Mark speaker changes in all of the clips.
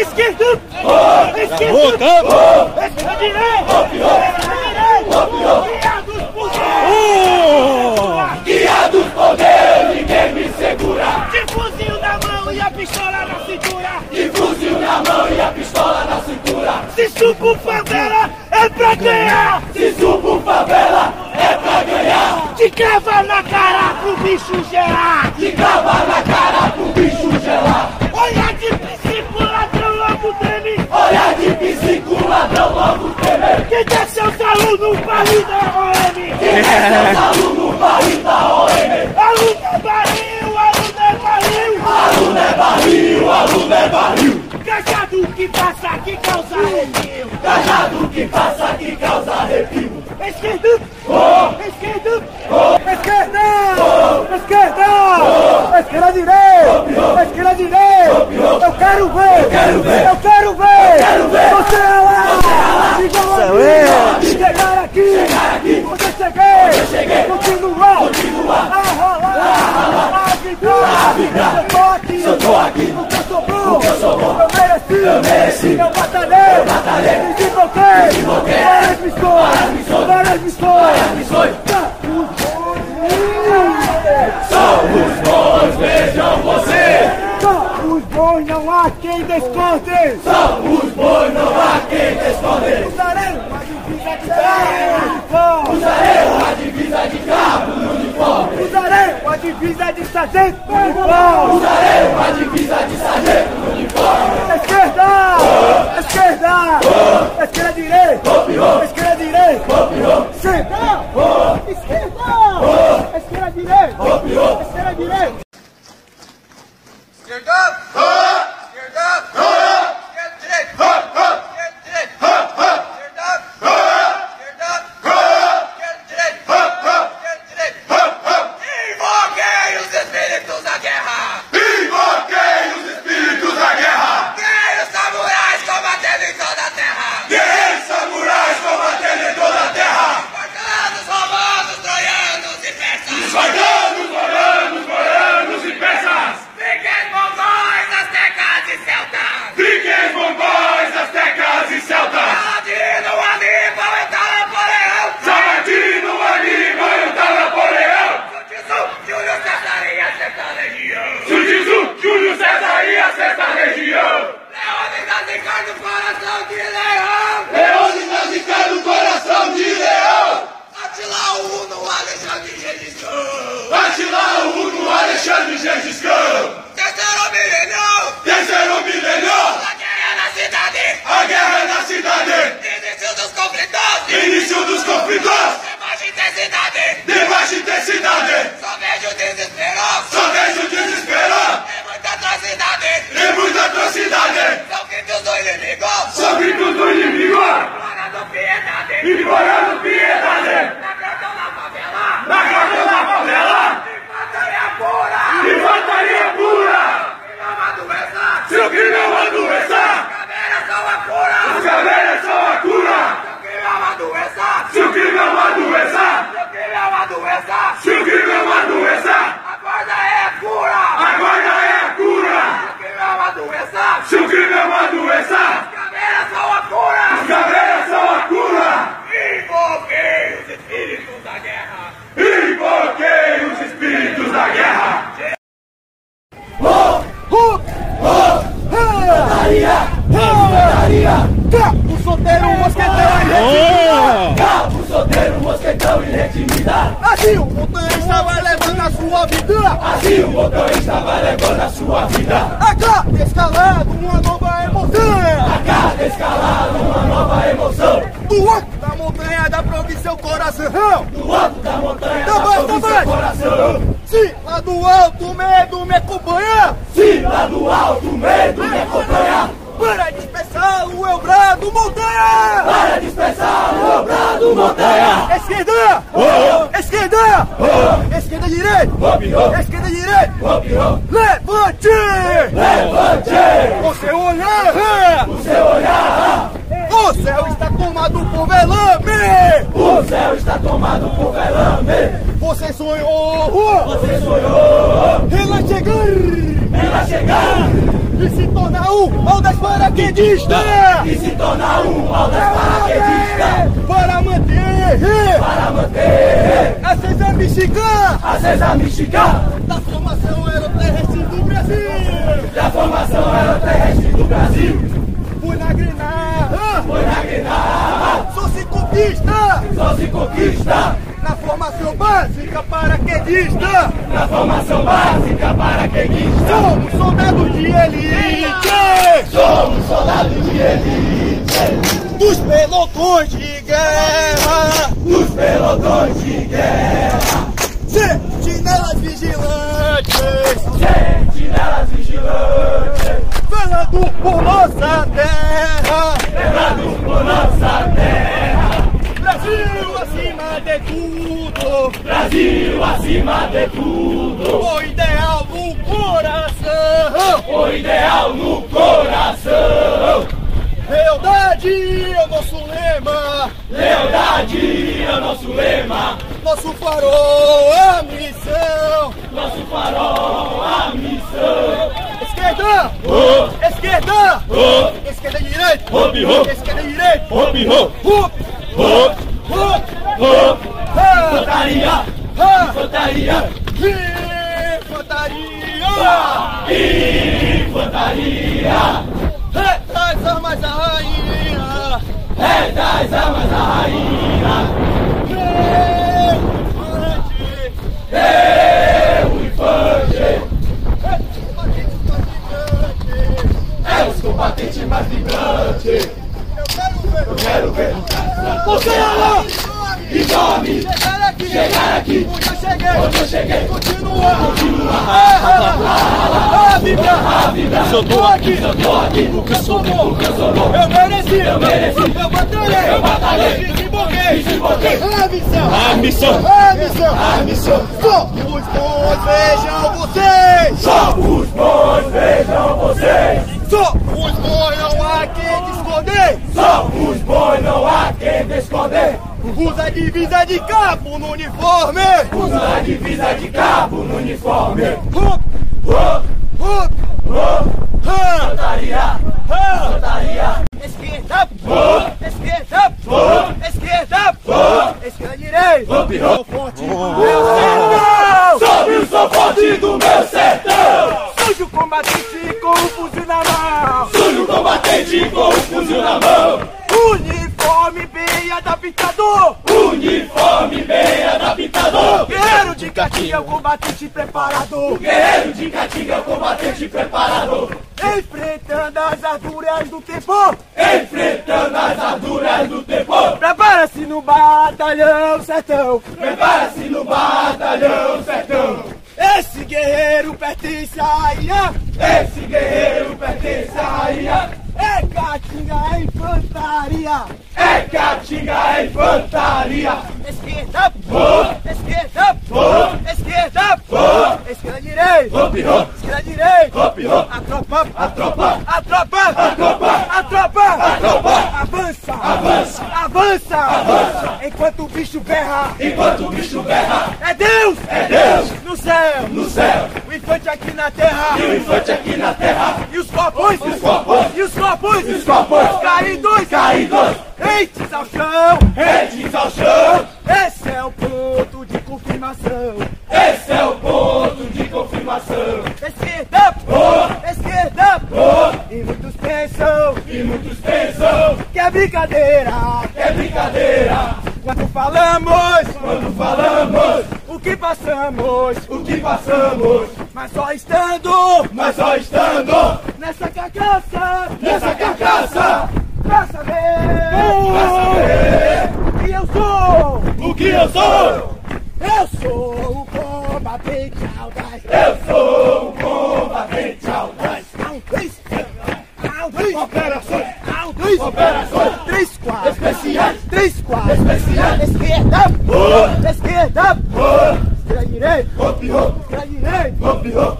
Speaker 1: Esquerda! Esquerda! Esquerda direita! Guiados por Deus!
Speaker 2: Ninguém me segura.
Speaker 1: De fuzil na mão e a pistola na cintura!
Speaker 2: De fuzil na mão e a pistola na cintura.
Speaker 1: Se subo favela é pra ganhar!
Speaker 2: Se subo favela, é pra ganhar.
Speaker 1: De crava na cara pro bicho
Speaker 2: crava na cara pro bicho gelar.
Speaker 1: Olha de princípio, logo treme!
Speaker 2: Olha de psico, ladrão logo temer.
Speaker 1: Quem quer seus alunos barril da OM!
Speaker 2: Quem é seus alunos barril da OM?
Speaker 1: Aluno é barril, aluno é barril!
Speaker 2: Aluno é barril, aluno é barril.
Speaker 1: Cajado que passa, que causa arrepio!
Speaker 2: Cajado que passa que causa arrepio.
Speaker 1: Esquerda! Esquerda! Esquerda! Esquerda! Esquerda direita! Esquerda direita! Eu quero ver! Eu
Speaker 2: quero ver.
Speaker 1: Eu quero ver!
Speaker 2: quero ver.
Speaker 1: Você é lá! Igual a mim! Chegar aqui!
Speaker 2: Chegar aqui.
Speaker 1: Onde eu cheguei!
Speaker 2: cheguei.
Speaker 1: Continuar!
Speaker 2: Continuar.
Speaker 1: A rolar! A vibrar!
Speaker 2: A vibrar.
Speaker 1: Eu tô aqui!
Speaker 2: Eu tô aqui.
Speaker 1: Porque eu sou bom!
Speaker 2: Porque eu sou bom.
Speaker 1: Eu mereci!
Speaker 2: Eu mereci.
Speaker 1: Eu batalhei!
Speaker 2: Eu batalhei.
Speaker 1: Me desenvolvei!
Speaker 2: desenvolvei.
Speaker 1: Várias missões!
Speaker 2: Várias missões.
Speaker 1: Várias missões!
Speaker 2: Missões.
Speaker 1: Tá, os
Speaker 2: Somos bons, vejam você.
Speaker 1: Somos bons, não há quem desconte!
Speaker 2: Somos bons, não há quem te esconder.
Speaker 1: Usaremos a divisa de carro
Speaker 2: Usaremos a divisa de cabo no uniforme.
Speaker 1: Usaremos a divisa de sargento uniforme!
Speaker 2: Usaremos a divisa de sargento no uniforme.
Speaker 1: Esquerda! Esquerda! Esquerda direita! Esquerda direita! Central! Esquerda! Alto o medo me
Speaker 2: acompanhar.
Speaker 1: Para dispersá-lo eu brado montanha
Speaker 2: Para dispersar o meu brado montanha.
Speaker 1: Esquerda! Esquerda! Esquerda direita!
Speaker 2: Copiou,
Speaker 1: Esquerda direita!
Speaker 2: copiou.
Speaker 1: Levante!
Speaker 2: Levante
Speaker 1: O seu olhar!
Speaker 2: o seu olhar.
Speaker 1: O céu está tomado por velame!
Speaker 2: O céu está tomado por velame.
Speaker 1: Você sonhou!
Speaker 2: Você sonhou
Speaker 1: Ela chegar!
Speaker 2: Chegar
Speaker 1: E se tornar um ao das paraquedistas!
Speaker 2: E se torna um ao das paraquedistas!
Speaker 1: Para manter!
Speaker 2: Para manter!
Speaker 1: A César Mexicana!
Speaker 2: A César Mexicana!
Speaker 1: Da formação aeroterrestre do Brasil!
Speaker 2: Da formação aeroterrestre do Brasil!
Speaker 1: Fui na Grenada!
Speaker 2: Foi na Grenada!
Speaker 1: Só se conquista!
Speaker 2: Só se conquista!
Speaker 1: Na formação básica paraquedista!
Speaker 2: Na formação básica paraquedista!
Speaker 1: Somos soldados de elite!
Speaker 2: Somos soldados de elite!
Speaker 1: Dos pelotões de guerra!
Speaker 2: Dos pelotões de guerra!
Speaker 1: Sentinelas vigilantes!
Speaker 2: Sentinelas vigilantes!
Speaker 1: Velando por nossa terra!
Speaker 2: Velando por nossa terra!
Speaker 1: Brasil acima de tudo!
Speaker 2: Brasil acima de tudo!
Speaker 1: O ideal no coração! Lealdade é o nosso lema!
Speaker 2: Lealdade é o nosso lema!
Speaker 1: Nosso farol a missão!
Speaker 2: Nosso farol a missão!
Speaker 1: Esquerda!
Speaker 2: Oh,
Speaker 1: Esquerda!
Speaker 2: oh,
Speaker 1: Esquerda e direita!
Speaker 2: Hop, hop.
Speaker 1: Esquerda e direita!
Speaker 2: hop, hop, hop,
Speaker 1: Hup!
Speaker 2: hop!
Speaker 1: Ha!
Speaker 2: Infantaria! Infantaria!
Speaker 1: Infantaria!
Speaker 2: Infantaria!
Speaker 1: Retas armas da rainha!
Speaker 2: É das armas da rainha!
Speaker 1: Levante!
Speaker 2: O infante! É os combatentes mais vibrantes!
Speaker 1: Eu quero ver!
Speaker 2: Quero ver
Speaker 1: Você lá!
Speaker 2: E nome!
Speaker 1: Chegar aqui!
Speaker 2: Chegar aqui!
Speaker 1: Onde eu cheguei!
Speaker 2: Onde eu cheguei!
Speaker 1: Continua! Ah, ah, vibra!
Speaker 2: A vibra!
Speaker 1: Eu tô aqui!
Speaker 2: Eu tô aqui!
Speaker 1: Porque eu sou bom!
Speaker 2: Porque eu sou bom!
Speaker 1: Eu mereci!
Speaker 2: Eu mereci.
Speaker 1: Eu batalhei!
Speaker 2: Eu batalhei.
Speaker 1: Desemboquei!
Speaker 2: Desemboquei.
Speaker 1: A missão!
Speaker 2: A missão!
Speaker 1: A missão!
Speaker 2: A missão!
Speaker 1: Somos bons, vejam vocês!
Speaker 2: Somos bons, vejam vocês!
Speaker 1: Somos bons, não há quem te esconder!
Speaker 2: Somos bons, não há quem esconder!
Speaker 1: Usa a divisa de cabo no uniforme!
Speaker 2: Usa a divisa de cabo no uniforme!
Speaker 1: Hup, hup, ha,
Speaker 2: Infantaria!
Speaker 1: ha.
Speaker 2: Infantaria!
Speaker 1: Esquerda, esquerda, esquerda,
Speaker 2: oh,
Speaker 1: esquerda, direita!
Speaker 2: Hop.
Speaker 1: Sou forte, meu sertão!
Speaker 2: Sobe o som forte do meu sertão!
Speaker 1: Sujo combatente com o fuzil na mão!
Speaker 2: Sujo combatente com o fuzil na mão!
Speaker 1: Uniforme bem adaptado!
Speaker 2: Uniforme bem adaptado!
Speaker 1: Guerreiro de catinha, o combatente preparado!
Speaker 2: Guerreiro de Caatinga, combatente preparado!
Speaker 1: Enfrentando as arduras do tempo!
Speaker 2: Enfrentando as arduras do tempo!
Speaker 1: Prepara-se no batalhão sertão!
Speaker 2: Prepara-se no batalhão sertão!
Speaker 1: Esse guerreiro pertence à rainha!
Speaker 2: Esse guerreiro pertence à rainha!
Speaker 1: É Caatinga, é infantaria!
Speaker 2: É Caatinga, é infantaria!
Speaker 1: Esquerda,
Speaker 2: Oh,
Speaker 1: esquerda,
Speaker 2: oh,
Speaker 1: esquerda,
Speaker 2: oh,
Speaker 1: esquerda, direita!
Speaker 2: hop, hop,
Speaker 1: Esquerda, direita!
Speaker 2: hop, hop!
Speaker 1: A tropa,
Speaker 2: A tropa,
Speaker 1: a tropa,
Speaker 2: a tropa,
Speaker 1: a tropa,
Speaker 2: a tropa!
Speaker 1: avança,
Speaker 2: Avança.
Speaker 1: avança,
Speaker 2: Avança.
Speaker 1: enquanto o bicho berra.
Speaker 2: Enquanto o bicho berra,
Speaker 1: É Deus,
Speaker 2: é Deus
Speaker 1: no céu,
Speaker 2: no céu!
Speaker 1: o infante aqui na terra.
Speaker 2: E o infante aqui na terra!
Speaker 1: E os copos,
Speaker 2: Os copos.
Speaker 1: e os copos,
Speaker 2: E os copos.
Speaker 1: caídos,
Speaker 2: Caídos.
Speaker 1: Eites ao chão.
Speaker 2: Redes ao chão!
Speaker 1: Esse é o ponto de confirmação.
Speaker 2: Esse é o ponto de confirmação!
Speaker 1: Esquerda,
Speaker 2: Oh,
Speaker 1: esquerda,
Speaker 2: oh,
Speaker 1: e muitos pensam
Speaker 2: e muitos pensam
Speaker 1: que é brincadeira.
Speaker 2: que é brincadeira!
Speaker 1: Quando falamos
Speaker 2: Quando falamos
Speaker 1: o que passamos,
Speaker 2: o que passamos,
Speaker 1: mas só estando
Speaker 2: mas só estando
Speaker 1: nessa carcaça,
Speaker 2: nessa carcaça,
Speaker 1: pra saber,
Speaker 2: pra saber
Speaker 1: que eu sou.
Speaker 2: o que eu sou!
Speaker 1: Eu sou o combatente audaz.
Speaker 2: Eu sou um combatente audaz!
Speaker 1: Audaz. Audaz.
Speaker 2: Operações
Speaker 1: Audaz.
Speaker 2: Operações.
Speaker 1: Três quadros.
Speaker 2: especiais!
Speaker 1: Três quadros.
Speaker 2: Especiais!
Speaker 1: Esquerda.
Speaker 2: Oh,
Speaker 1: Esquerda.
Speaker 2: oh,
Speaker 1: Esquerda direita.
Speaker 2: hop, hop,
Speaker 1: Esquerda direita.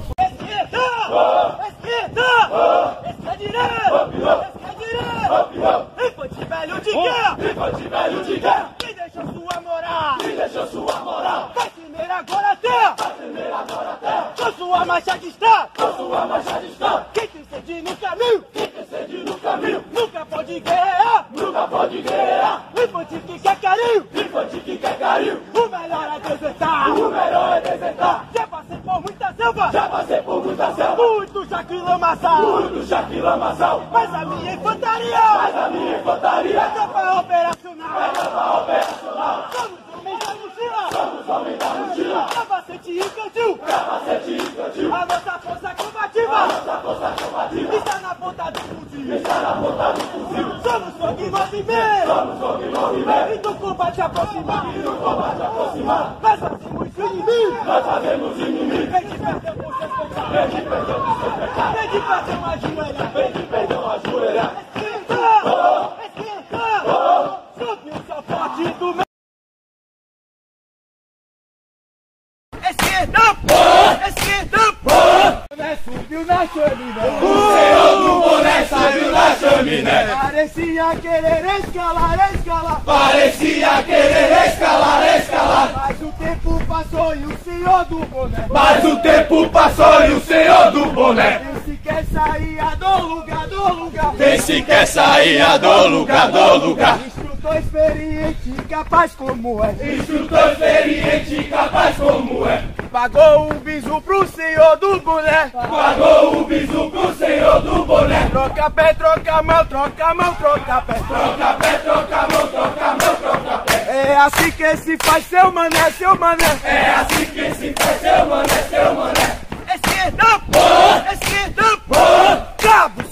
Speaker 1: Do
Speaker 2: Lucas, do
Speaker 1: lugar. Instrutor experiente, capaz como é.
Speaker 2: Instrutor experiente, capaz como é.
Speaker 1: Pagou o bisu pro senhor do boné.
Speaker 2: Pagou o bisu pro senhor do boné.
Speaker 1: Troca pé, troca mão, troca mão, troca pé.
Speaker 2: Troca pé, troca mão, troca mão, troca pé.
Speaker 1: É assim que se faz, seu mané, seu mané.
Speaker 2: É assim que se faz, seu mané, seu mané.
Speaker 1: Esquerda, pô! Esquerda, pô!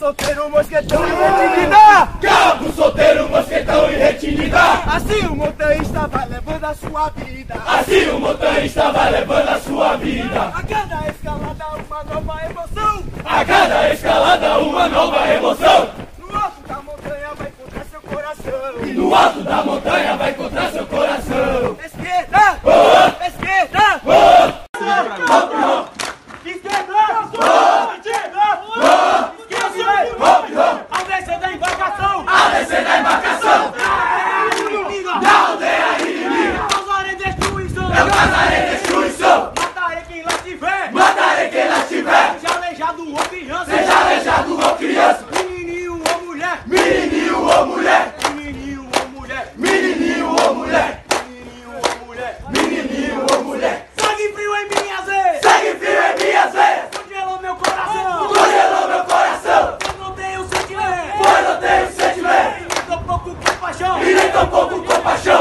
Speaker 1: solteiro, mosquetão e retinida!
Speaker 2: Cabo solteiro, mosquetão e retinida!
Speaker 1: Assim o montanhista vai levando a sua vida!
Speaker 2: Assim o montanhista vai levando a sua vida!
Speaker 1: A cada escalada uma nova emoção!
Speaker 2: A cada escalada uma nova emoção!
Speaker 1: No alto da montanha vai encontrar seu coração!
Speaker 2: E no alto da montanha vai encontrar seu coração!
Speaker 1: Esquerda! Oh! Esquerda! Oh! Esquerda! Oh! Esquerda!
Speaker 2: Oh! fortalecer na embarcação. Da aldeia inimiga, eu causarei destruição.
Speaker 1: Eu
Speaker 2: causarei destruição. tão pouco compaixão.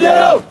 Speaker 1: and!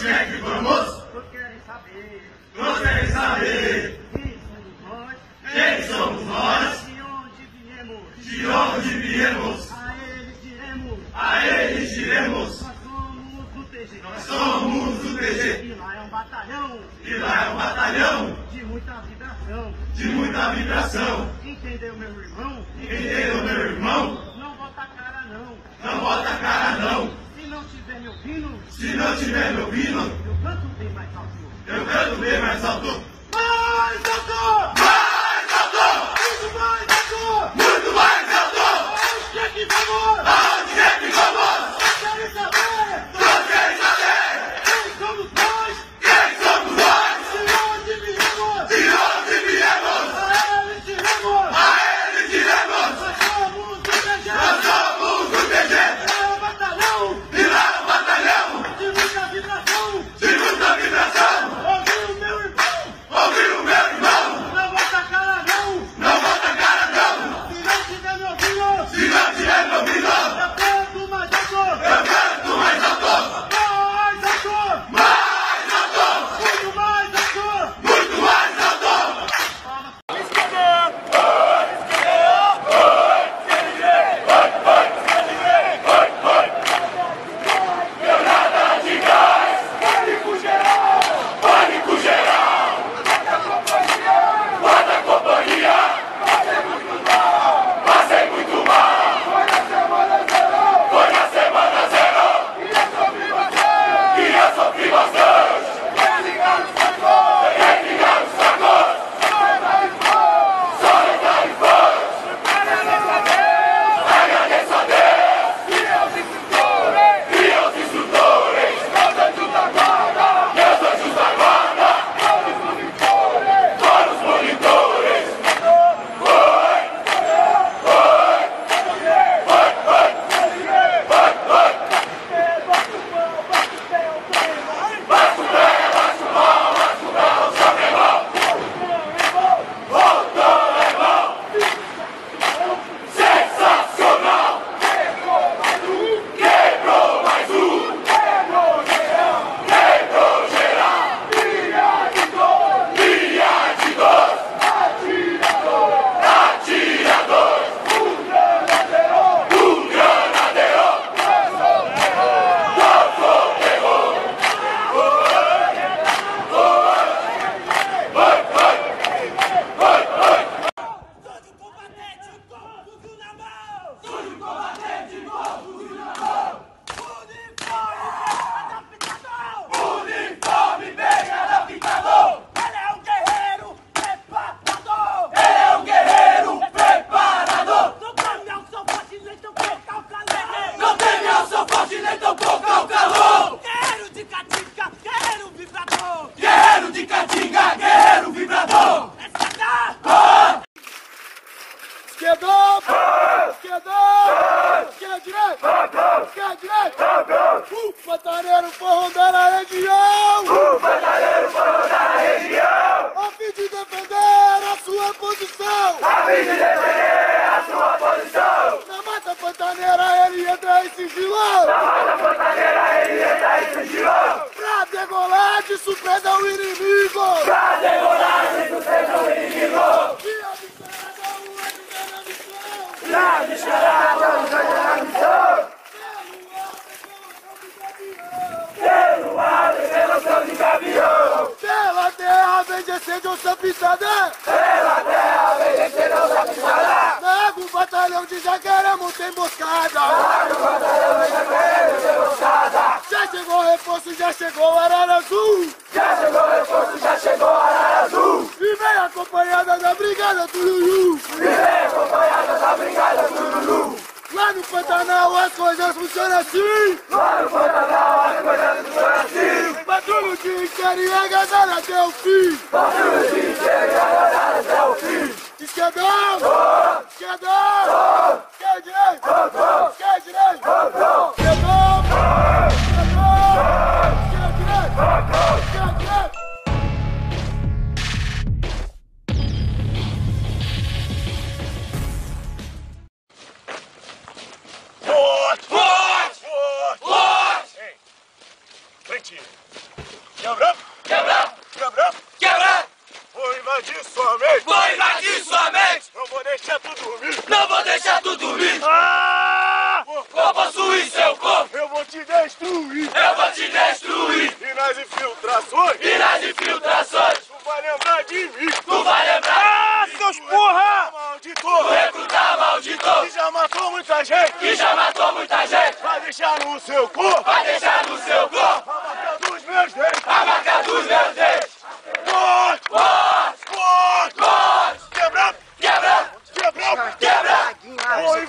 Speaker 1: Por
Speaker 3: onde
Speaker 1: é que vamos?
Speaker 3: todos querem saber
Speaker 1: Nós queremos saber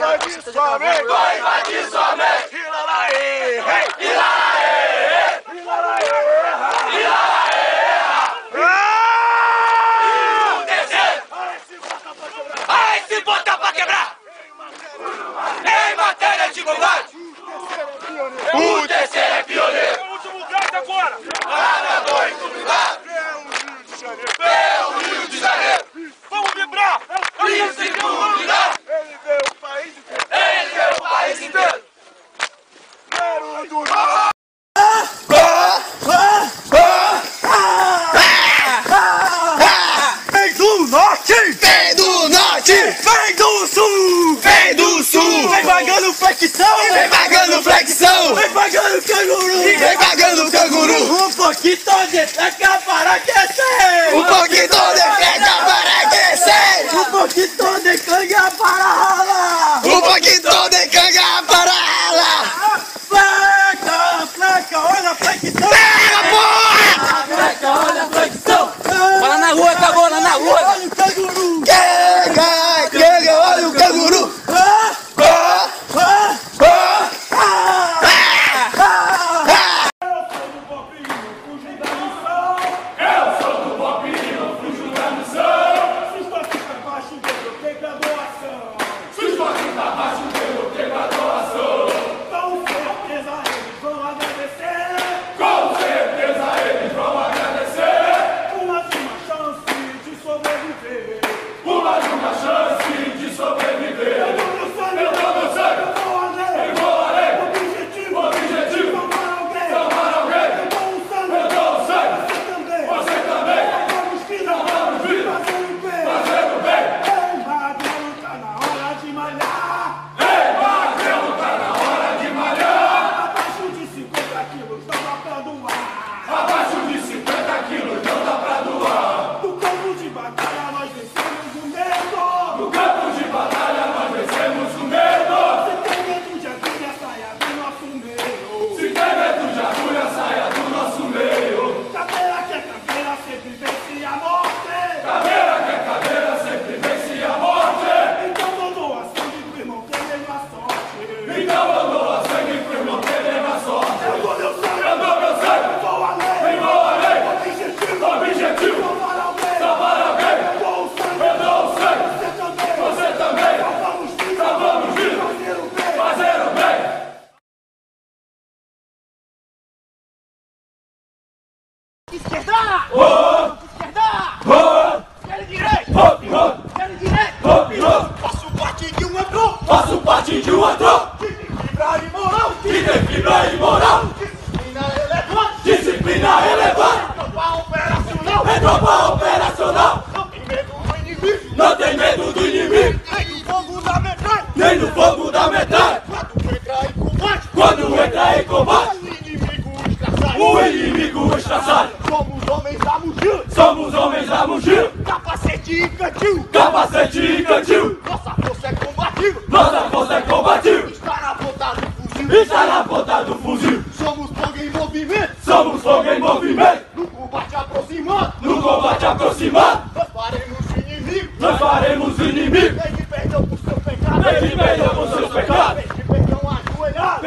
Speaker 4: invadir sua mente! Vou invadir sua mente! Ilalaê! Ilalaê! Ilalaê! Aí se bota pra quebrar! Em matéria de combate! O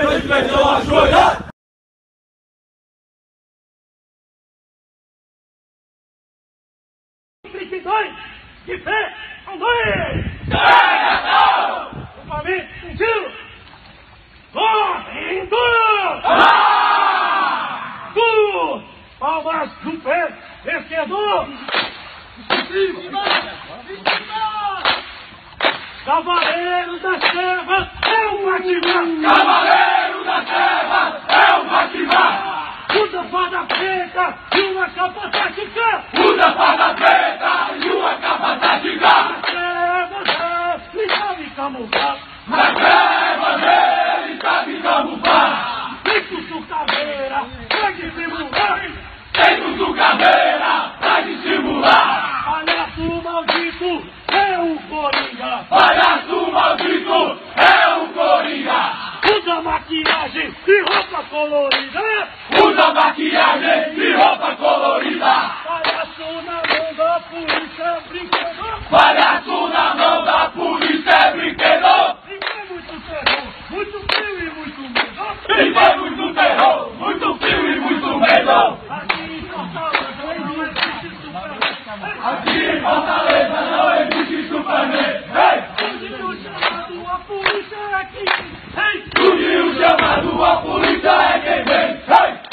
Speaker 4: Grande Betão ajoelhado! Simplicidade de pé, um, dois! Grande
Speaker 1: Um momento,
Speaker 4: um
Speaker 5: tiro! Palmas do
Speaker 4: pé, vencedor! Em
Speaker 2: cima! Em
Speaker 4: cima! Cavaleiro da Serva é o
Speaker 5: Matimá! Cavaleiro da Serva é
Speaker 2: o Matimá!
Speaker 5: Usa fada preta e uma capa tática!
Speaker 2: Usa fada preta e uma capa tática!
Speaker 5: Serva, dele sabe camuflar!
Speaker 2: Na serva, ele sabe camuflar!
Speaker 5: Vem com caveira, vai dissimular!
Speaker 2: Vem com caveira, pra dissimular!
Speaker 5: palhaço maldito, é o Coringa. Usa maquiagem e roupa colorida.
Speaker 2: Usa maquiagem e roupa colorida.
Speaker 5: Palhaço na mão da polícia é brinquedo.
Speaker 2: Palhaço na mão da polícia é brinquedo.
Speaker 5: Muito terror, muito frio e muito medo.
Speaker 2: Viver muito terror, muito frio e muito medo.
Speaker 5: Aqui em Fortaleza não existe Superman.
Speaker 2: Aqui em Fortaleza não existe Superman
Speaker 5: chamado, a polícia é
Speaker 2: quem vem.
Speaker 5: Hey!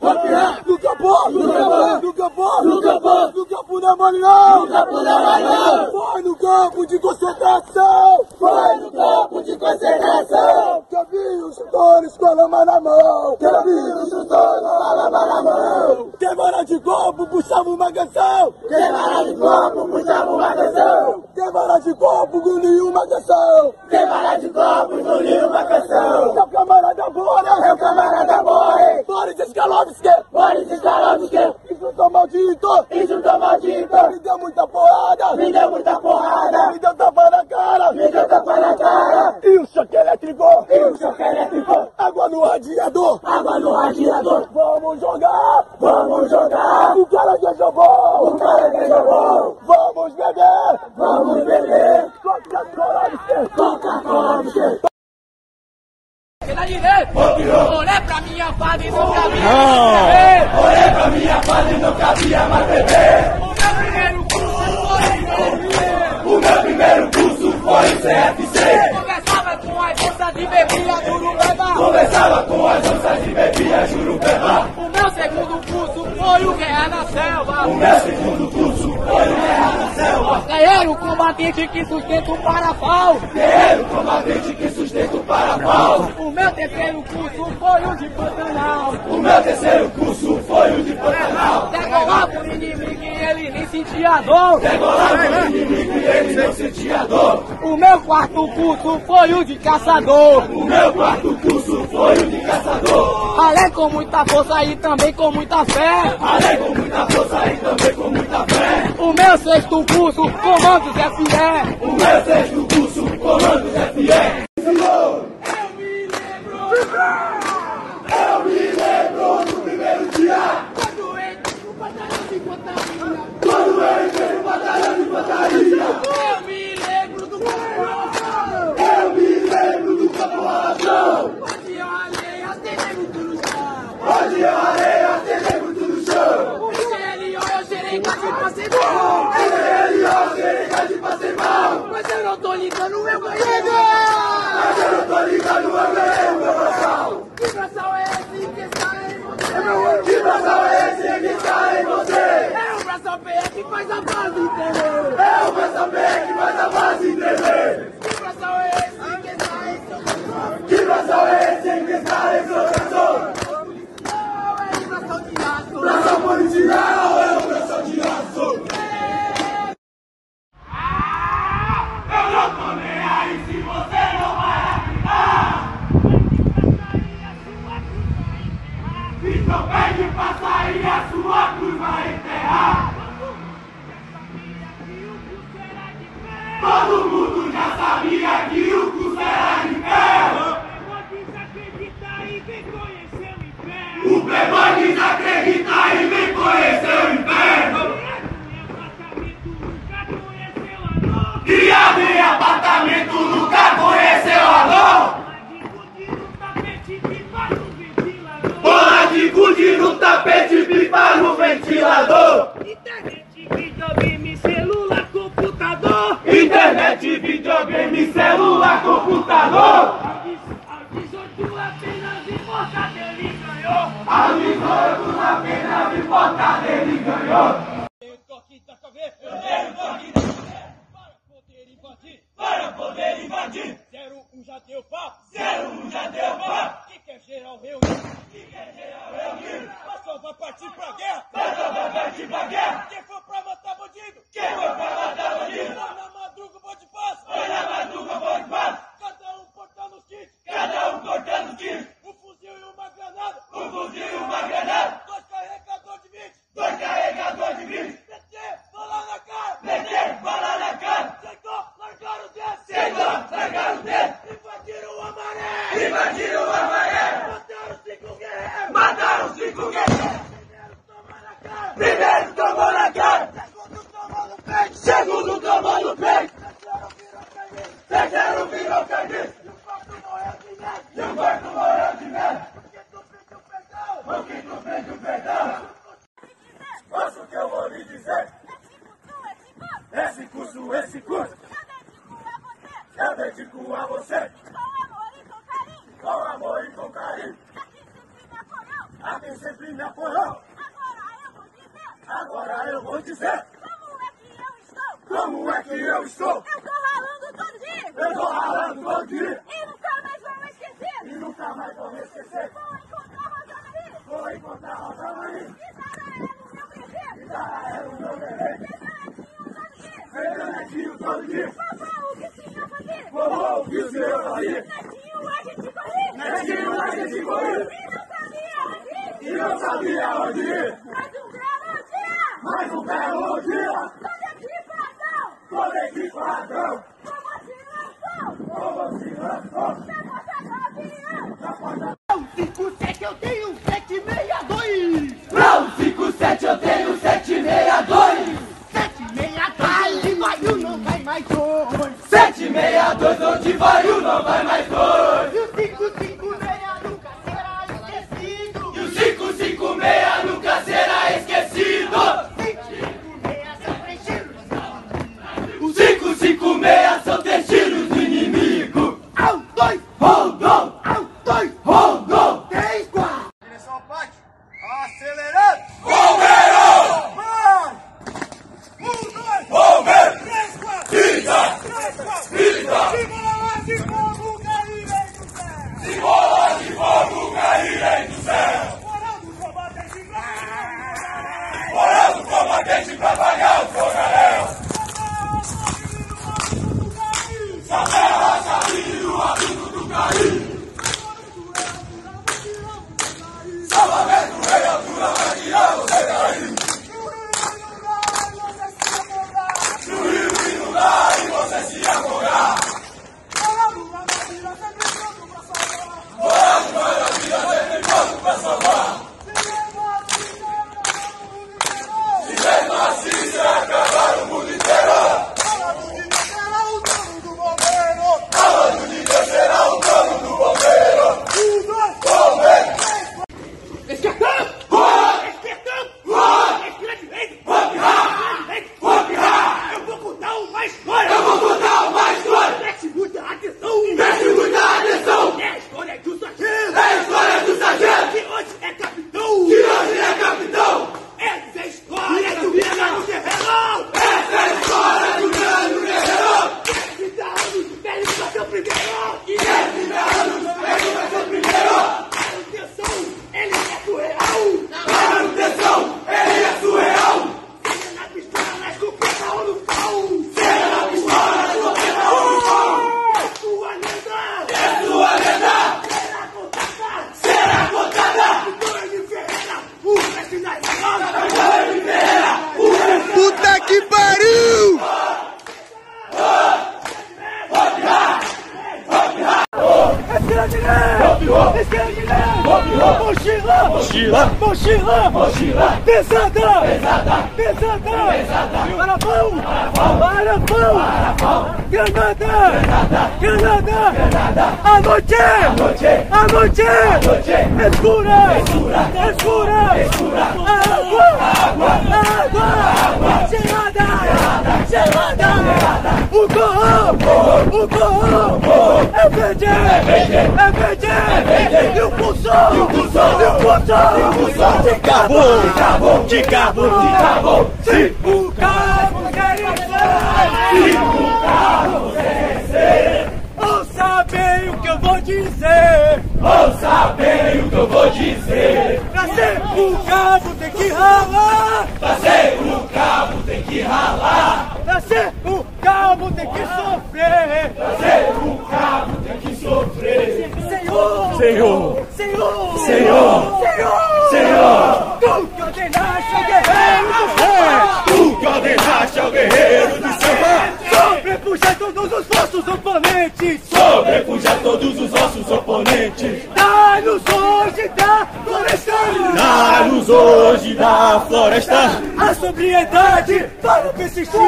Speaker 4: No capô! No capô! No capô! No capô! No capô não é mole não! No capô não é mole não! Vai no campo de concentração! Vai no campo! instrutores com a lama na mão. Quero ouvir os instrutores com a lama na mão. Quem vara de copo puxava uma canção. Quem vara de copo puxava uma canção. Quem vara de copo engolia uma canção. Quem vara de copo engolia uma canção. Meu camarada Bora, meu camarada Bora. Boris Skalovski, Boris Skalovski. Instrutor maldito, instrutor maldito. Me deu muita porrada, me deu muita porrada. Me deu tapa na cara, me deu tapa na cara. E o choque elétrico, e o choque elétrico. Água no radiador, água no radiador. Vamos jogar, vamos jogar. O cara que jogou, o cara que jogou. Vamos beber, vamos beber. Coca-Cola, Coca-Cola,
Speaker 6: Pela direita! Olhei pra minha fada e não cabia mais beber!
Speaker 2: Olhei pra minha fada e não cabia mais beber.
Speaker 6: O meu primeiro curso foi
Speaker 2: O meu primeiro curso foi o CFC.
Speaker 6: Conversava com as moças de bebida do Urubeba
Speaker 2: Conversava com as onças de bebia Jurupeba.
Speaker 6: O meu segundo curso foi o Guerra na Selva
Speaker 2: O meu segundo curso foi o Guerra na Selva.
Speaker 6: Guerreiro combatente que sustenta o parafal
Speaker 2: Guerreiro combatente que sustenta o parapau.
Speaker 6: O meu terceiro curso foi o de Pantanal
Speaker 2: O meu terceiro curso foi o de Pantanal.
Speaker 6: Degolava o inimigo e ele nem sentia dor
Speaker 2: Degolava o inimigo e ele não sentia dor.
Speaker 6: O meu quarto curso foi o de caçador
Speaker 2: O meu quarto curso foi o de caçador.
Speaker 6: Além com muita força e também com muita fé
Speaker 2: Além com muita força e também com muita fé.
Speaker 6: O meu sexto curso, comandos FE
Speaker 2: O meu sexto curso, comandos FE. Eu me lembro do primeiro dia.
Speaker 6: Quando entrei no batalhão de Pontaria
Speaker 2: Quando eu entrei no batalhão de infantaria.
Speaker 6: Eu me lembro do coração
Speaker 2: Eu me lembro do campo ralação.
Speaker 6: Onde eu ralei até nego do chão
Speaker 2: Onde eu arei até muito no chão.
Speaker 6: O CLO eu serei cati pra ser bom
Speaker 2: Ele ó, xereca de passei mal.
Speaker 6: Mas eu não tô ligando, eu ganhei
Speaker 2: Mas eu não tô ligado, eu ganhei o meu braçal.
Speaker 6: Que braçal é esse que está em você?
Speaker 2: Que braçal é esse que está em você?
Speaker 6: É o braçal PE que faz a base, entendeu?
Speaker 2: É bem que faz a base tremer.
Speaker 6: Que braçal é esse que está em seu?
Speaker 2: Que braçal é esse que está em?
Speaker 6: Não, é braçal de
Speaker 2: Braçal policial
Speaker 7: apenas
Speaker 2: de botar ele ganhou.
Speaker 1: nossos oponentes.
Speaker 2: Sobrepuja todos os nossos oponentes.
Speaker 1: Dá-nos hoje da floresta.
Speaker 2: Dá-nos hoje da floresta.
Speaker 1: A sobriedade para persistir.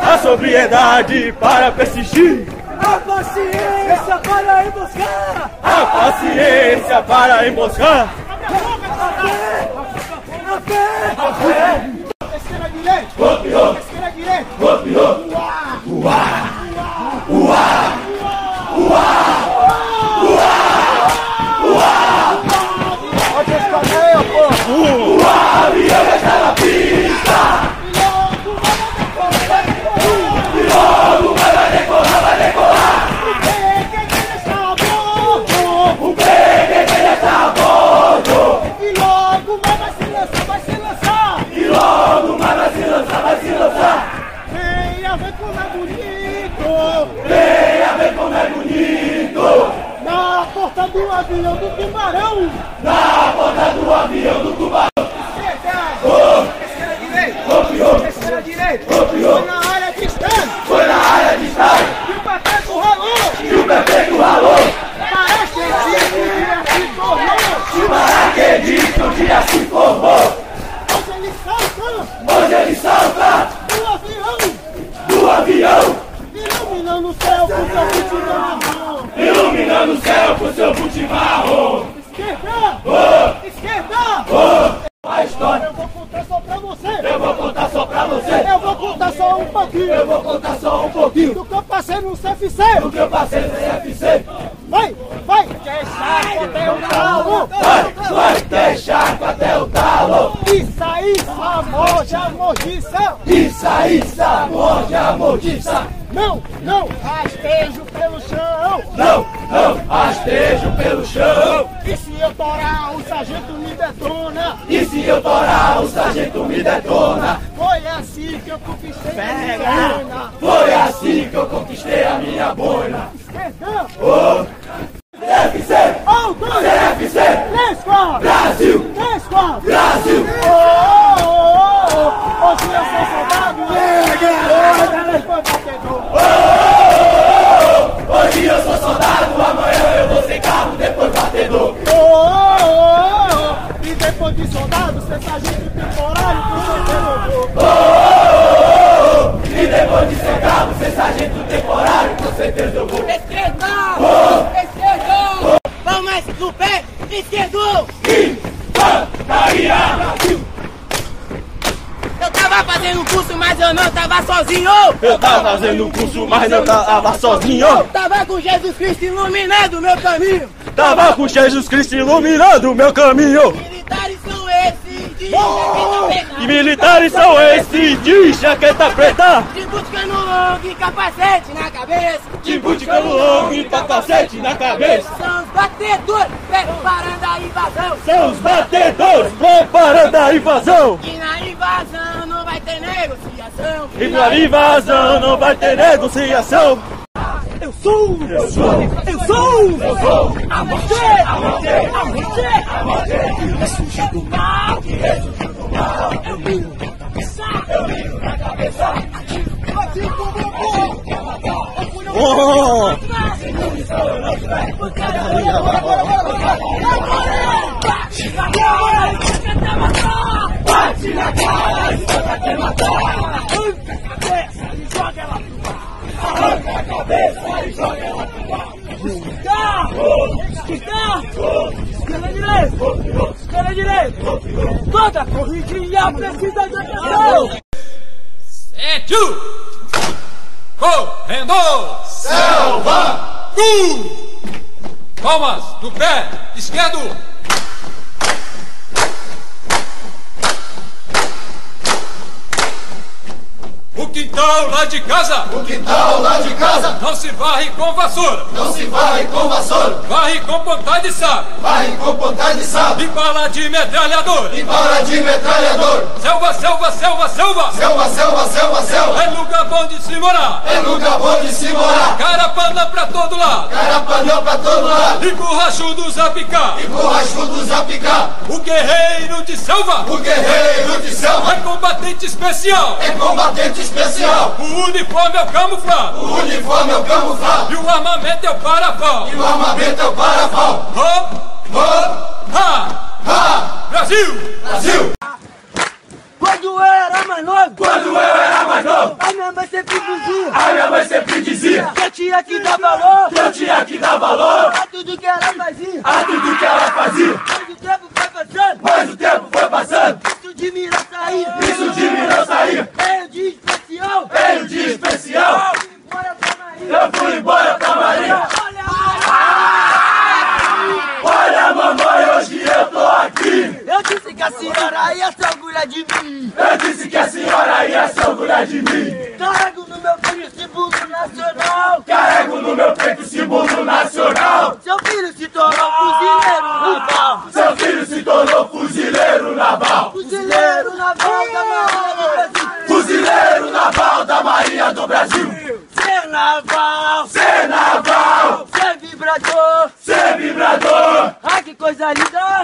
Speaker 2: A sobriedade para persistir.
Speaker 1: A paciência para emboscar.
Speaker 2: A paciência para emboscar.
Speaker 1: A fé. A fé. A fé. Porta do tubarão!
Speaker 2: Na porta do avião do tubarão!
Speaker 1: Esquerda direita! Copiou! Esquerda direita!
Speaker 2: Copiou!
Speaker 1: Foi na área de estado!
Speaker 2: Foi na área de estado!
Speaker 1: E o prefeito ralou!
Speaker 2: E o prefeito ralou!
Speaker 1: Parece que um dia se tornou!
Speaker 2: Paraquedista um dia se formou!
Speaker 1: Hoje ele salta
Speaker 2: Hoje ele salta
Speaker 1: do avião!
Speaker 2: do avião!
Speaker 1: Iluminando o céu com seu multidão!
Speaker 2: Iluminando o céu com seu butimarro!
Speaker 1: Esquerda! Esquerda!
Speaker 2: A história
Speaker 1: Eu vou contar só pra você!
Speaker 2: eu vou contar só pra você!
Speaker 1: Eu vou contar só um pouquinho!
Speaker 2: Só um pouquinho
Speaker 1: Do que eu passei no CFC!
Speaker 2: do que eu passei no CFC!
Speaker 1: Vai! Vai! Deixa até o calo!
Speaker 2: Vai, vai, deixar até o talo!
Speaker 1: Isso aí, famosa mordiça!
Speaker 2: Isso aí, morde a mordiça!
Speaker 1: Não, não, rastejo pelo chão!
Speaker 2: Não, não, rastejo pelo chão!
Speaker 1: E se eu torar, o sargento me detona!
Speaker 2: E se eu torar, o sargento me detona?
Speaker 1: Foi assim que eu conquistei a minha boina!
Speaker 2: Foi assim que eu conquistei a minha boina!
Speaker 1: Esquerdão!
Speaker 2: CFC!
Speaker 1: Um, dois,
Speaker 2: CFC!
Speaker 1: três, quatro!
Speaker 2: Brasil!
Speaker 1: Três, quatro!
Speaker 2: Brasil!
Speaker 1: Oh, oh, oh, oh. Hoje eu sou soldado! Hoje eu sou batedor!
Speaker 2: Hoje eu sou soldado, amanhã eu vou ser carro, depois batedor!
Speaker 1: Oh, oh, oh, oh. E depois de soldado, ser sargento temporário, com certeza eu vou!
Speaker 2: E depois de ser cabo, ser sargento temporário, com certeza eu vou!
Speaker 6: Esquerdão! Vamos mais no pé! Esquerdão!
Speaker 2: Infantaria Brasil!
Speaker 6: Eu tava fazendo curso, mas eu não tava sozinho!
Speaker 4: Eu tava fazendo curso, mas não tava sozinho.
Speaker 6: Tava com Jesus Cristo iluminando o meu caminho!
Speaker 4: Tava com Jesus Cristo iluminando o meu caminho.
Speaker 6: Militares
Speaker 4: E militares são esses de jaqueta preta,
Speaker 6: De buscando longo e capacete na cabeça!
Speaker 4: de buticano longo e capacete na cabeça.
Speaker 6: São os batedores preparando a invasão!
Speaker 4: São os batedores preparando a invasão.
Speaker 6: E na invasão não vai ter negociação!
Speaker 4: E na invasão não vai ter negociação.
Speaker 1: Sou! Eu sou! Eu sou! Eu sou! A morte! A morte! A morte! A morte! Ressurgir do mal! Ressurgir do mal! Eu miro na cabeça! Eu miro na cabeça! Bati com o bumbum!
Speaker 4: Oh!
Speaker 1: Bate na cara! Escuta até matar! Arranca a cabeça e joga ela pro mar! Arranca a cabeça e joga ela pro mar! Escuta! Escuta! Esquerda direita! Esquerda Toda corridinha precisa de atenção!
Speaker 8: Sete! Correndo!
Speaker 2: Selva!
Speaker 8: Um! Palmas do pé esquerdo! O quintal lá de casa
Speaker 2: O quintal lá de casa
Speaker 8: não se varre com vassoura,
Speaker 2: não se varre com vassoura,
Speaker 8: varre com ponta de sabre
Speaker 2: varre com ponta de sabre,
Speaker 8: e bala de metralhador.
Speaker 2: e bala de metralhador.
Speaker 8: Selva, selva, selva, selva!
Speaker 2: Selva, selva, selva, selva,
Speaker 8: É lugar bom de se morar!
Speaker 2: é lugar bom de se morar.
Speaker 8: Carapana pra todo lado!
Speaker 2: Carapanã pra todo lado,
Speaker 8: E borrachudos a picar!
Speaker 2: e borrachudos a picar.
Speaker 8: O guerreiro de selva
Speaker 2: O guerreiro de selva
Speaker 8: é combatente especial!
Speaker 2: é combatente especial.
Speaker 8: O uniforme é o camuflado!
Speaker 2: O uniforme é o camuflado,
Speaker 8: E o armamento é o parafal!
Speaker 2: e o armamento é o parafal.
Speaker 8: Hop,
Speaker 2: Hop,
Speaker 8: ha!
Speaker 2: ha,
Speaker 8: Brasil!
Speaker 2: Brasil!
Speaker 1: Quando eu era mais novo,
Speaker 2: Quando eu era mais novo,
Speaker 1: a minha mãe sempre dizia
Speaker 2: a minha mãe sempre dizia
Speaker 1: que eu tinha que dar valor
Speaker 2: que eu tinha que dar valor
Speaker 1: a tudo que ela fazia.
Speaker 2: a tudo que ela fazia.
Speaker 1: Mas o tempo foi passando,
Speaker 2: Mas o tempo foi passando,
Speaker 1: isso de mim não saía.
Speaker 2: isso de mim não saía.
Speaker 1: Especial,
Speaker 2: Veio de especial,
Speaker 1: bora pra Maria.
Speaker 2: eu fui embora pra Maria.
Speaker 1: Olha,
Speaker 2: Olha, mamãe, hoje eu tô aqui.
Speaker 1: eu disse que a senhora ia se orgulhar de mim.
Speaker 2: Eu disse que a senhora ia se orgulhar de mim.
Speaker 1: Carrego no meu peito símbolo nacional.
Speaker 2: Carrego no meu peito o símbolo nacional.
Speaker 1: Seu filho se tornou fuzileiro naval.
Speaker 2: Seu filho se tornou fuzileiro naval.
Speaker 1: Fuzileiro naval da Marinha do Brasil.
Speaker 2: Fuzileiro naval da Marinha do Brasil.
Speaker 1: Ser naval,
Speaker 2: Ser naval,
Speaker 1: ser vibra
Speaker 2: vibrador,
Speaker 4: Ser vibrador,
Speaker 2: ai que coisa linda,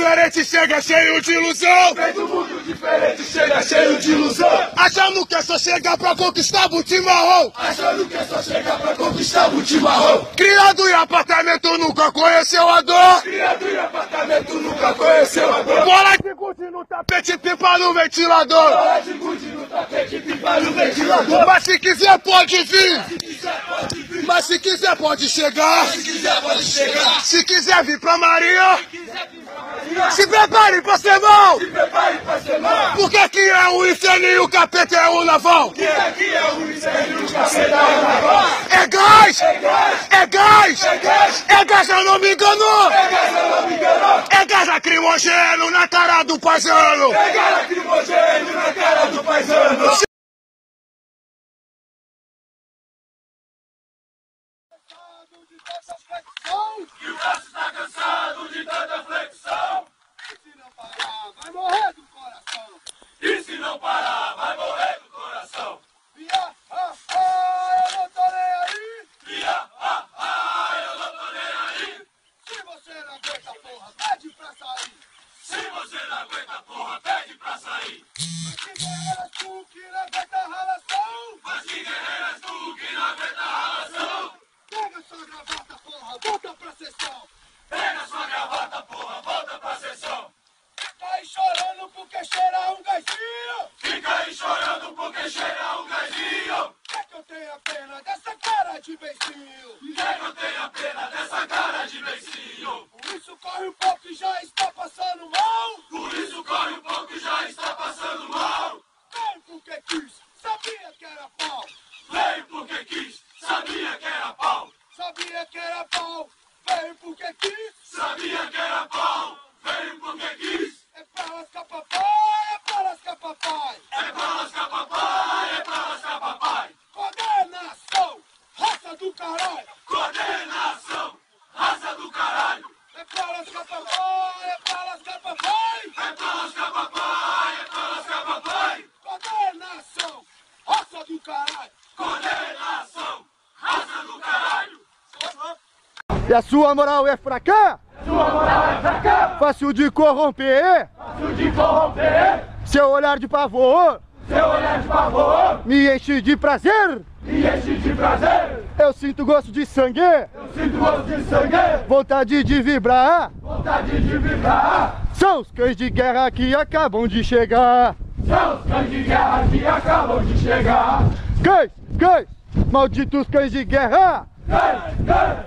Speaker 9: diferente, chega cheio de ilusão!
Speaker 4: Vem do mundo diferente, chega cheio de ilusão.
Speaker 9: Achando que é só chegar pra conquistar botim marrom!
Speaker 4: Achando que é só chegar pra conquistar o chimarrão.
Speaker 9: Criado em apartamento, nunca conheceu a dor!
Speaker 4: Criado em apartamento, nunca conheceu a dor.
Speaker 9: Bola de gude no tapete, pipa no ventilador!
Speaker 4: Bola de gude no tapete, pipa no ventilador.
Speaker 9: Mas se quiser pode vir!
Speaker 4: Se quiser, pode vir.
Speaker 9: Mas se quiser pode chegar!
Speaker 4: Se quiser, pode chegar.
Speaker 9: Se quiser vir pra Maria, se prepare pra ser mal!
Speaker 4: Se prepare pra ser mal.
Speaker 9: Porque aqui é o inferno e o capeta é o naval!
Speaker 4: Que aqui é o incêndio, o cacete é o naval.
Speaker 9: É gás!
Speaker 4: É gás,
Speaker 9: É gás!
Speaker 4: é gás.
Speaker 9: É gás, eu não me engano!
Speaker 4: É gás, eu não me engano.
Speaker 9: É gás lacrimogêneo na cara do paisano!
Speaker 4: Pegar lacrimogêneo na cara do paisano. E o braço tá cansado de tanta flexão. E se não parar, vai morrer do coração. E se não parar, vai morrer do coração. Via, ah, ah, eu não tô nem aí. Via, ah, ah, eu não tô nem aí. Se você não aguenta, porra, pede pra sair. Se você não aguenta, porra, pede pra sair. Mas que guerreiras tu que não aguenta a relação. Mas que guerreiras tu que não aguenta a relação. Pega sua gravata, porra, volta pra sessão. Pega sua gravata, porra, volta pra sessão. Fica aí chorando porque cheira um gazinho. Fica aí chorando porque cheira um gazinho. Quer que eu tenha pena dessa cara de beicinho? Quer que eu tenha pena dessa cara de beicinho? Por isso corre um pouco e já está passando mal. Por isso corre um pouco e já está passando mal. Vem porque quis, sabia que era pau. Veio porque quis, sabia que era pau. Sabia que era pau, veio porque quis. Sabia que era pau, veio porque quis. É pra lascar papai, é pra lascar papai. É pra lascar papai, é pra lascar papai. Coordenação, raça do caralho. Coordenação, raça do caralho. É pra lascar papai, é pra lascar papai. É pra lascar papai, é pra lascar papai. Coordenação, raça do caralho. Coordenação, raça do caralho.
Speaker 9: E a sua moral é fraca? Fácil de corromper!
Speaker 4: Fácil de corromper,
Speaker 9: Seu olhar de pavor
Speaker 4: seu olhar de pavor
Speaker 9: me enche de prazer!
Speaker 4: me enche de prazer.
Speaker 9: Eu sinto gosto de sangue,
Speaker 4: Eu sinto gosto de sangue,
Speaker 9: vontade de vibrar!
Speaker 4: vontade de vibrar.
Speaker 9: São os cães de guerra que acabam de chegar!
Speaker 4: São os cães de guerra que acabam de chegar.
Speaker 9: Cães, cães, malditos cães de guerra!
Speaker 4: Cães, cães,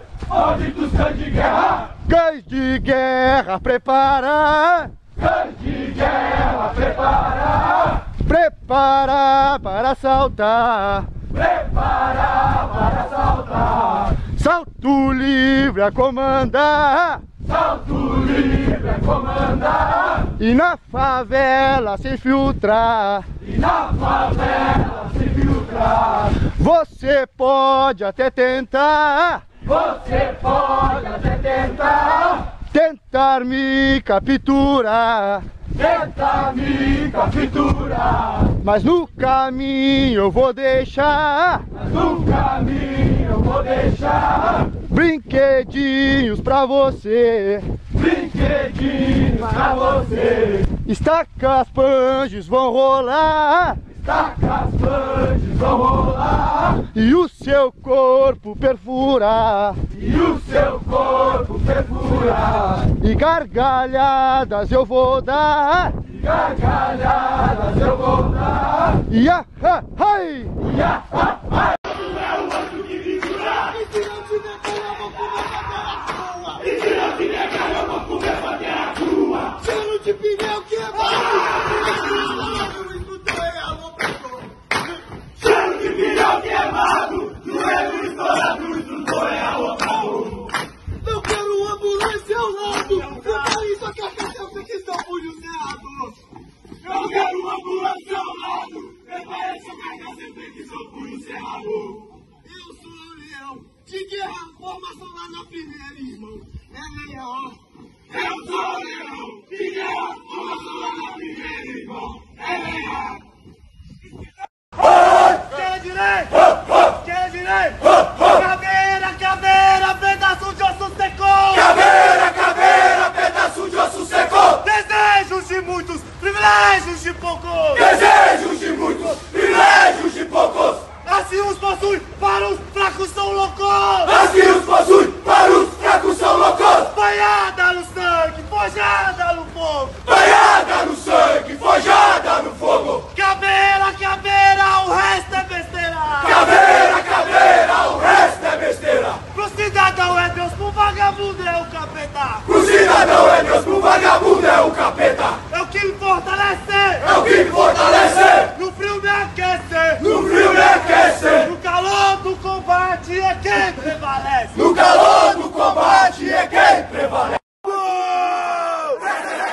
Speaker 4: cães de guerra.
Speaker 9: Cães de guerra, prepara!
Speaker 4: Cães de guerra, prepara.
Speaker 9: Prepara para saltar!
Speaker 4: Prepara para saltar.
Speaker 9: Salto livre a comandar!
Speaker 4: Salto livre a comandar. E na favela se infiltrar.
Speaker 10: E na favela se filtrar.
Speaker 4: Você pode até tentar.
Speaker 10: Você pode até tentar.
Speaker 4: Tentar me capturar.
Speaker 10: Tentar me capturar.
Speaker 4: Mas no caminho eu vou deixar
Speaker 10: Mas no caminho eu vou deixar.
Speaker 4: brinquedinhos pra você.
Speaker 10: Brinquedinhos pra você.
Speaker 4: Estacas panges vão rolar
Speaker 10: Tacas pandes vão rolar.
Speaker 4: e o seu corpo perfurar.
Speaker 10: E o seu corpo perfurar.
Speaker 4: E gargalhadas eu vou dar.
Speaker 10: E gargalhadas eu vou dar.
Speaker 4: E ah, ah, ai!
Speaker 10: E a, a, a.
Speaker 2: Cheiro de pneu quebrado! Cheiro pneu quebrado! Joelho estourado, instrutor é alocado! Eu quero uma ambulância ao lado! Separe sua sei que punhos errados! Eu quero ambulância ao lado! Prepare sua carcaça, que punhos errados! Eu sou o leão de guerra, formação lá na primeira, irmão! É leão! Eu sou o leão de guerra, formação lá na primeira, irmão! É leão!
Speaker 1: Esquerda, direita! Esquerda, direita! Caveira, caveira, pedaço de osso secou!
Speaker 2: Caveira, caveira, pedaço de osso secou!
Speaker 1: Desejos de muitos, privilégios de poucos!
Speaker 2: Desejos de muitos, privilégios de poucos!
Speaker 1: Assim os possuem, para os fracos são loucos!
Speaker 2: Assim os possui, para os fracos são loucos!
Speaker 1: Banhada no sangue, forjada no fogo!
Speaker 2: Banhada no sangue, forjada no fogo!
Speaker 1: Caveira, caveira, o resto é besteira!
Speaker 2: Caveira, caveira, o resto é besteira!
Speaker 1: Pro cidadão é Deus, pro vagabundo é o capeta!
Speaker 2: Pro cidadão é Deus, pro vagabundo é o capeta!
Speaker 1: É o que me fortalece!
Speaker 2: É o que me fortalece!
Speaker 1: No frio me aquece!
Speaker 2: No frio me aquece!
Speaker 1: No calor do combate é quem prevalece!
Speaker 2: No calor do combate é quem prevalece!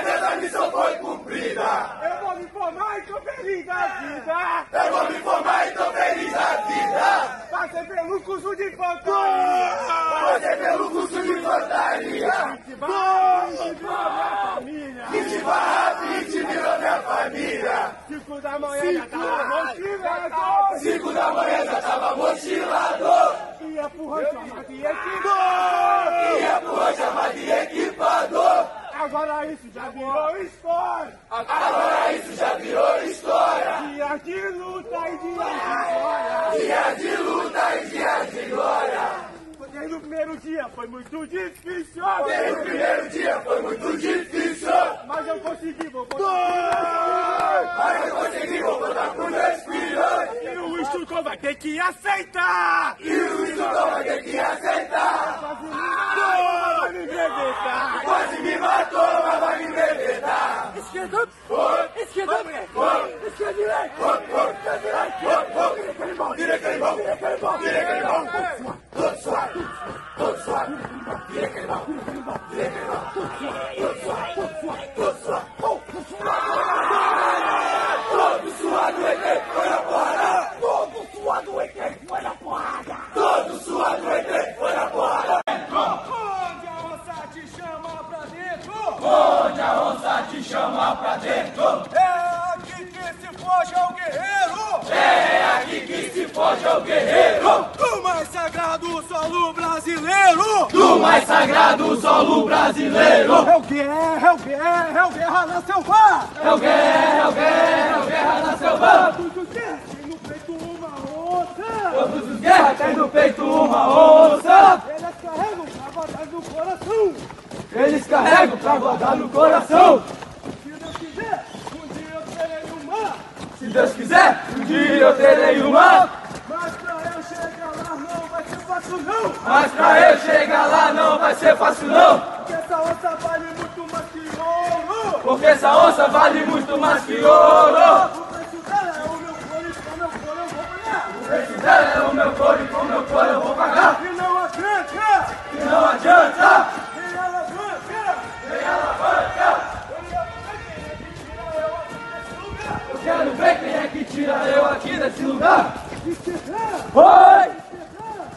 Speaker 2: Essa missão foi cumprida!
Speaker 1: Eu vou me formar e tô feliz da vida!
Speaker 2: Eu vou me formar e tô feliz da vida!
Speaker 1: Passei pelo curso de fantasia!
Speaker 2: Você pelo curso de fantasia!
Speaker 1: família!
Speaker 2: 20 barra 20 virou minha família!
Speaker 1: Cinco da manhã já tava motivado!
Speaker 2: 5 da manhã já tava mochilado!
Speaker 1: Ia pro rancho chamado de equidor!
Speaker 2: Ia pro rancho chamado de equipador!
Speaker 1: Agora isso já virou história!
Speaker 2: Agora isso já virou história!
Speaker 1: Dia de luta e dia de glória!
Speaker 2: Dia de luta e dia de glória!
Speaker 1: Desde o primeiro dia foi muito difícil!
Speaker 2: E o primeiro dia foi muito difícil!
Speaker 1: Mas eu consegui, vou botar
Speaker 2: Mas eu consegui, vou botar pros meus filhos!
Speaker 1: E o instrutor vai ter que aceitar!
Speaker 2: E o instrutor vai ter que aceitar!
Speaker 1: Quase me matou, vai me brevetar!
Speaker 2: Quase me matou, mas vai me bebetar!
Speaker 1: Esquerda! Esquerda! Esquerda direita!
Speaker 2: Direita, irmão! Direita, irmão! Todo suave! Todo suave! Direita, irmão! Direita, irmão! Todo suave! Todo suave! Todo suado, ET, foi na porrada! Todo suado, ET, foi na porrada! Todo suado, ET, foi na porrada!
Speaker 1: Onde a onça te chama pra dentro!
Speaker 2: Onde a onça te chama pra dentro!
Speaker 1: É aqui que se foge ao guerreiro!
Speaker 2: É aqui que se foge ao guerreiro!
Speaker 1: Do mais sagrado solo brasileiro!
Speaker 2: Do mais sagrado solo brasileiro!
Speaker 1: É o guerra, é o guerra, é o guerra na selva!
Speaker 2: É o guerra, é o guerra, é o guerra na selva!
Speaker 1: Todos os guerras têm no peito uma onça!
Speaker 2: Todos os guerras têm no peito uma onça!
Speaker 1: Eles carregam pra guardar no coração!
Speaker 2: Eles carregam pra guardar no coração!
Speaker 1: Se Deus quiser, um dia eu terei uma!
Speaker 2: Se Deus quiser, um dia eu terei uma!
Speaker 1: Mas
Speaker 2: mas pra eu chegar lá não vai ser fácil não.
Speaker 1: Porque essa onça vale muito mais que ouro.
Speaker 2: Porque essa onça vale muito mais que ouro.
Speaker 1: O preço dela é o meu couro com meu couro eu vou pagar.
Speaker 2: O preço dela é o meu couro com meu couro eu vou pagar.
Speaker 1: E não adianta.
Speaker 2: E não adianta.
Speaker 1: Vem alavanca.
Speaker 2: Vem alavanca.
Speaker 1: Eu quero ver quem é que
Speaker 2: tira. Eu aqui desse lugar. É Oi!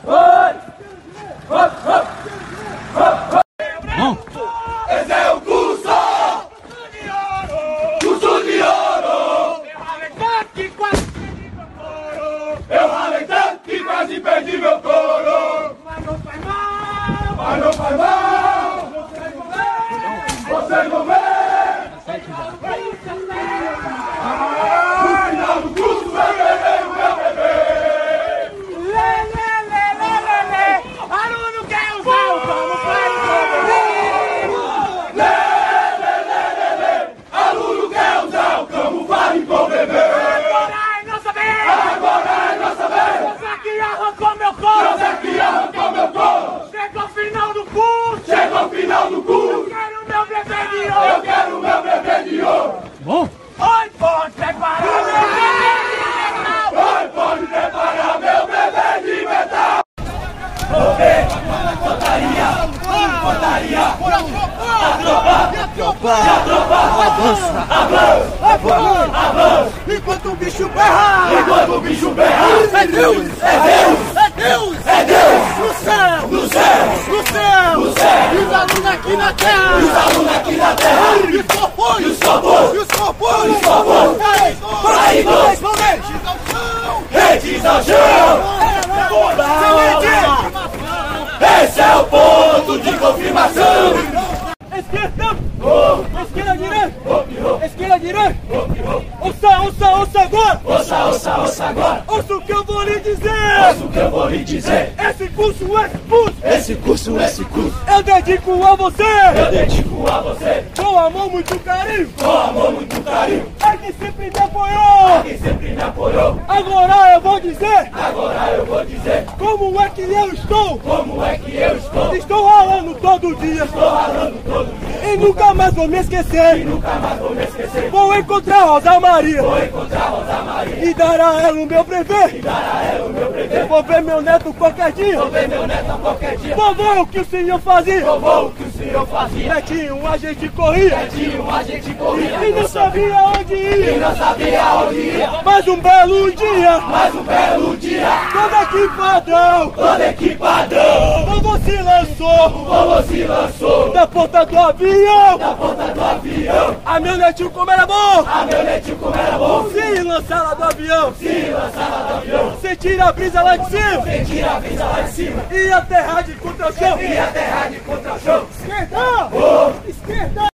Speaker 2: Hop! Esse é o curso! Curso de ouro!
Speaker 11: Eu ralei tanto que quase perdi meu couro! Mas não faz mal.
Speaker 2: Mas não faz mal! Vocês vão ver! No final do curso vai beber o meu bebê!
Speaker 11: Lê, lê, lê, lê, lê, lê. Aluno quer usar o camuflagem
Speaker 2: Aluno quer usar o camuflagem com bebê!
Speaker 11: Agora é nossa vez.
Speaker 2: Agora é nossa vez!
Speaker 11: Você que arrancou meu couro.
Speaker 2: Você que arrancou meu couro!
Speaker 11: Chegou o final do curso.
Speaker 2: O final do curso!
Speaker 11: Quero meu bebê de
Speaker 2: Eu
Speaker 11: ouro.
Speaker 2: quero meu bebê de ouro!
Speaker 11: Oi, pode preparar meu bebê de metal.
Speaker 2: Vai, pode preparar meu bebê de metal!
Speaker 1: Enquanto o bicho berra,
Speaker 2: Enquanto o bicho berra,
Speaker 1: é Deus, é Deus, é no céu,
Speaker 2: No céu!
Speaker 1: no céu, e os alunos aqui na terra,
Speaker 2: Os alunos aqui na terra!
Speaker 1: e os corpos,
Speaker 2: E os corpos!
Speaker 1: e os corpos,
Speaker 2: Os corpos!
Speaker 1: traidores, valentes ao chão,
Speaker 2: Redes ao chão! Esse é o ponto de confirmação!
Speaker 1: Esquerda! Esquerda, direita! Esquerda, direita! Ouça, ouça, ouça agora!
Speaker 2: Ouça, ouça, ouça agora!
Speaker 1: Ouça o que eu vou lhe dizer!
Speaker 2: Ouça o que eu vou lhe dizer!
Speaker 1: Esse curso, esse curso,
Speaker 2: Esse curso, esse curso,
Speaker 1: eu dedico a você!
Speaker 2: eu dedico a você!
Speaker 1: Com amor, muito carinho!
Speaker 2: Com amor, muito carinho!
Speaker 1: Que sempre me apoiou!
Speaker 2: Quem sempre me apoiou!
Speaker 1: Agora eu vou dizer
Speaker 2: Agora eu vou dizer
Speaker 1: como é que eu estou!
Speaker 2: como é que eu estou!
Speaker 1: Estou ralando todo dia!
Speaker 2: Estou ralando todo dia!
Speaker 1: E nunca mais vou me esquecer!
Speaker 2: Nunca mais vou me esquecer!
Speaker 1: Vou encontrar Rosa Maria!
Speaker 2: Vou encontrar Rosa Maria!
Speaker 1: E dar a ela o meu brevê!
Speaker 2: Dar a ela o meu brevê!
Speaker 1: Vou ver meu neto qualquer dia!
Speaker 2: Vou ver meu neto qualquer dia!
Speaker 1: Vou ver o que o senhor fazia!
Speaker 2: Vou ver o que senhor fazia!
Speaker 1: Netinho, a gente corria!
Speaker 2: Tinha a gente corria!
Speaker 1: E não sabia onde
Speaker 2: E
Speaker 1: ia!
Speaker 2: não sabia onde ia!
Speaker 1: Mas um belo dia!
Speaker 2: Mas um belo dia!
Speaker 1: Todo equipadão!
Speaker 2: Todo equipadão!
Speaker 1: Povo se lançou!
Speaker 2: Povo se lançou!
Speaker 1: Da ponta do avião!
Speaker 2: Da ponta do avião!
Speaker 1: A meu netinho como era bom!
Speaker 2: A meu netinho como era bom!
Speaker 1: Se lançar lá do avião!
Speaker 2: Se lançar lá do avião!
Speaker 1: Sentir a brisa lá de cima!
Speaker 2: Sentir a brisa lá de cima!
Speaker 1: E aterrar de contra o chão!
Speaker 2: E a terra de contra o chão!
Speaker 1: Esquerda! Esquerda!